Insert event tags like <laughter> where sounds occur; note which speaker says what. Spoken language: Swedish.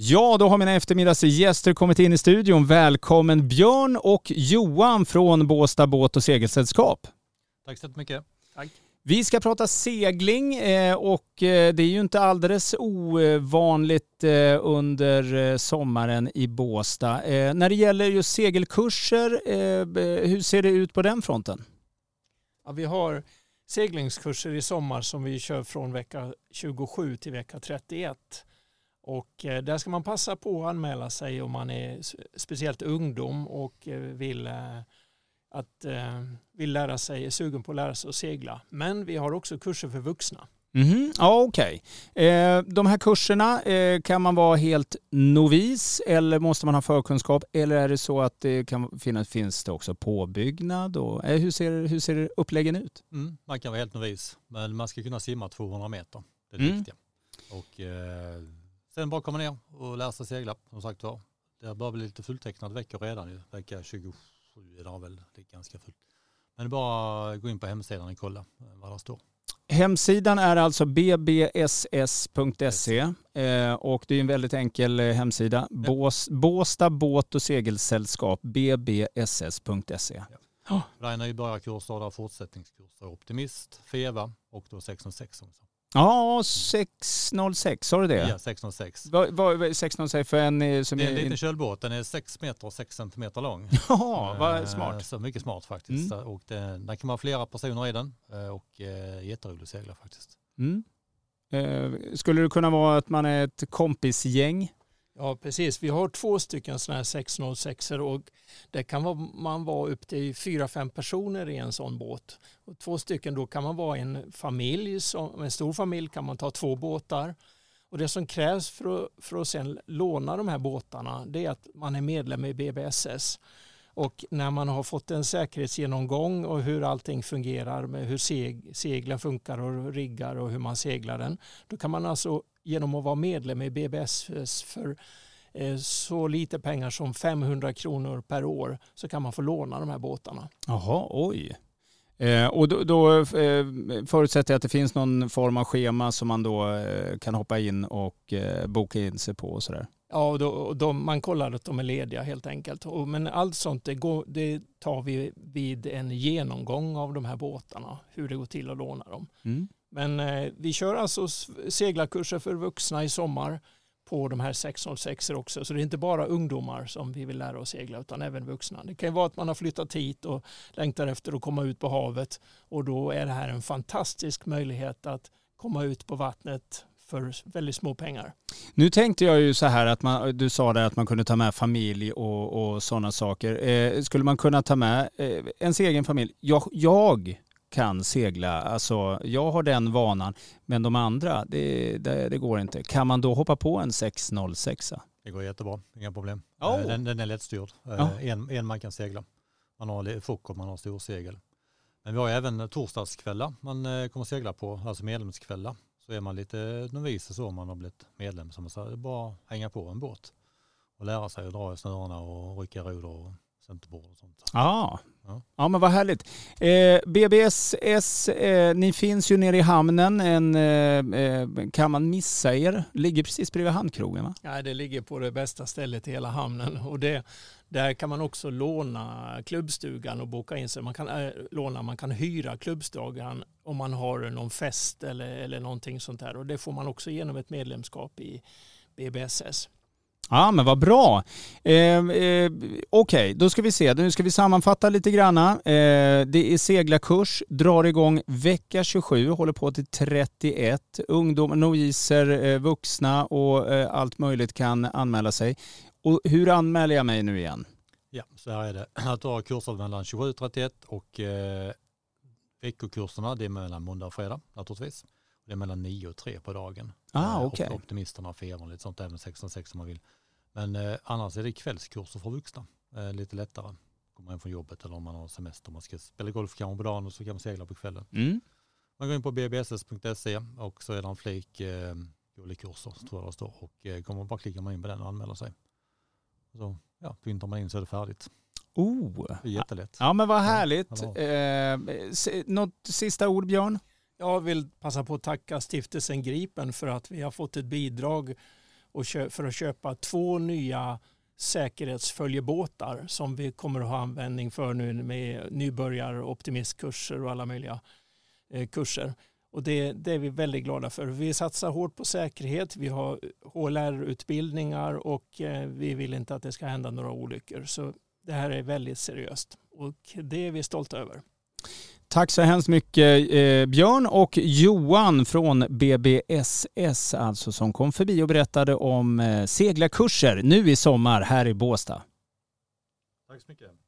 Speaker 1: Ja, då har mina eftermiddagsgäster kommit in i studion. Välkommen Björn och Johan från Båstad Båt och Segelsällskap.
Speaker 2: Tack så mycket.
Speaker 3: Tack.
Speaker 1: Vi ska prata segling eh, och eh, det är ju inte alldeles ovanligt eh, under sommaren i Båstad. När det gäller just segelkurser, hur ser det ut på den fronten?
Speaker 3: Ja, vi har seglingskurser i sommar som vi kör från vecka 27 till vecka 31. Och eh, där ska man passa på att anmäla sig om man är speciellt ungdom och eh, vill, eh, att, vill lära sig, är sugen på att lära sig att segla. Men vi har också kurser för vuxna.
Speaker 1: Mm, ja, Okej. Okay. de här kurserna, kan man vara helt novis eller måste man ha förkunskap? Eller är det så att det kan finnas, finns det också påbyggnad? Och, hur, ser, hur ser uppläggen ut?
Speaker 2: Mm, man kan vara helt novis, men man ska kunna simma 200 meter. Det är det mm. viktiga. Och, Sen bara komma ner och lära sig segla som sagt var. Det börjar bli lite fulltecknat veckor redan ju. Vecka 27 idag väl, det är ganska fullt. Men det är bara gå in på hemsidan och kolla vad det står.
Speaker 1: Hemsidan är alltså bbss.se eh, och det är en väldigt enkel eh, hemsida. Ja. Båsta båt och segelsällskap, bbss.se.
Speaker 2: Ja. Oh. Där är nybörjarkurser, där fortsättningskurser, optimist, FEVA och då 606 som
Speaker 1: Ja, 606, sa du det?
Speaker 2: Ja, 606.
Speaker 1: Vad, vad, 606 för en eh, som
Speaker 2: Det är en liten kölbåt, den är 6 meter och 6 centimeter lång. <laughs>
Speaker 1: Ja, vad eh, smart.
Speaker 2: Så mycket smart faktiskt. Mm. Och det, där kan man ha flera personer i den eh, och jätterolig att segla faktiskt. Mm.
Speaker 1: Skulle det kunna vara att man är ett kompisgäng?
Speaker 3: Ja, precis. Vi har två stycken sådana här 606 och det kan man vara upp till fyra, fem personer i en sån båt. Och två stycken då kan man vara en familj, som, en stor familj kan man ta två båtar. Och det som krävs för att, för att sen låna de här båtarna det är att man är medlem i BBSS. Och när man har fått en säkerhetsgenomgång och hur allting fungerar med hur seg, seglen funkar och riggar och hur man seglar den. Då kan man alltså genom att vara medlem i BBS eh, för eh, så lite pengar som 500 kronor per år så kan man få låna de här båtarna.
Speaker 1: Jaha, oj. Eh, och då, då eh, förutsätter jag att det finns någon form av schema som man då eh, kan hoppa in och eh, boka in sig på och sådär.
Speaker 3: Ja, och då, då, man kollar att de är lediga helt enkelt. Och, men allt sånt det, går, det, tar vi vid en genomgång av de här båtarna, hur det går till att låna dem. Mm. Men eh, vi kör alltså seglarkurser för vuxna i sommar på de här 606 också. Så det är inte bara ungdomar som vi vill lära oss segla utan även vuxna. Det kan ju vara att man har flyttat hit och längtar efter att komma ut på havet och då är det här en fantastisk möjlighet att komma ut på vattnet för väldigt små pengar.
Speaker 1: Nu tänkte jag ju så här att man, du sa där att man kunde ta med familj och, och sådana saker. Eh, skulle man kunna ta med eh, ens egen familj? Jag, jag kan segla. Alltså, jag har den vanan, men de andra, det, det, det går inte. Kan man då hoppa på en 606?
Speaker 2: Det går jättebra, inga problem.
Speaker 1: Oh.
Speaker 2: Den, den är lättstyrd. Oh. En, en man kan segla. Man har fock och man har stor segel. Men vi har även torsdagskvällar man eh, kommer segla på, alltså medlemskvällar. Så är man lite novis så om man har blivit medlem så är det bara att hänga på en båt och lära sig att dra i snörena och rycka roder och centerbord och sånt.
Speaker 1: Ah. Ja. ja, men vad härligt. Eh, BBSS, eh, ni finns ju nere i hamnen. En, eh, eh, kan man missa er? Ligger precis bredvid Hamnkrogen va?
Speaker 3: Ja, det ligger på det bästa stället i hela hamnen. Och det, där kan man också låna klubbstugan och boka in sig. Man kan äh, låna, man kan hyra klubbstugan om man har någon fest eller, eller någonting sånt där. Och det får man också genom ett medlemskap i BBSS.
Speaker 1: Ja men vad bra. Eh, eh, Okej, okay, då ska vi se. Nu ska vi sammanfatta lite granna. Eh, det är seglarkurs, drar igång vecka 27, håller på till 31. Ungdomar, noviser, eh, vuxna och eh, allt möjligt kan anmäla sig. Och hur anmäler jag mig nu igen?
Speaker 2: Ja, så här är det. Att du har kurser mellan 27 och 31 och eh, veckokurserna det är mellan måndag och fredag naturligtvis. Det är mellan 9 och 3 på dagen.
Speaker 1: Ah, okay.
Speaker 2: Optimisterna, febern, lite sånt, även 16-6 om man vill. Men eh, annars är det kvällskurser för vuxna. Eh, lite lättare. Kommer hem från jobbet eller om man har semester. Man ska spela golf kanske på dagen och så kan man segla på kvällen. Mm. Man går in på bbss.se och så är det en flik eh, kurser tror jag det står. Och eh, kommer bara klicka man in på den och anmäla sig. Så ja, pyntar man in så är det färdigt.
Speaker 1: Oh.
Speaker 2: Det är jättelätt.
Speaker 1: Ja men vad härligt. Ja, eh, något sista ord Björn?
Speaker 3: Jag vill passa på att tacka stiftelsen Gripen för att vi har fått ett bidrag för att köpa två nya säkerhetsföljebåtar som vi kommer att ha användning för nu med nybörjar optimistkurser och alla möjliga eh, kurser. Och det, det, är vi väldigt glada för. Vi satsar hårt på säkerhet, vi har HLR-utbildningar och eh, vi vill inte att det ska hända några olyckor. Så det här är väldigt seriöst och det är vi stolta över.
Speaker 1: Tack så hemskt mycket eh, Björn och Johan från BBSS alltså som kom förbi och berättade om eh, seglarkurser nu i sommar här i Båstad.
Speaker 2: Tack så mycket.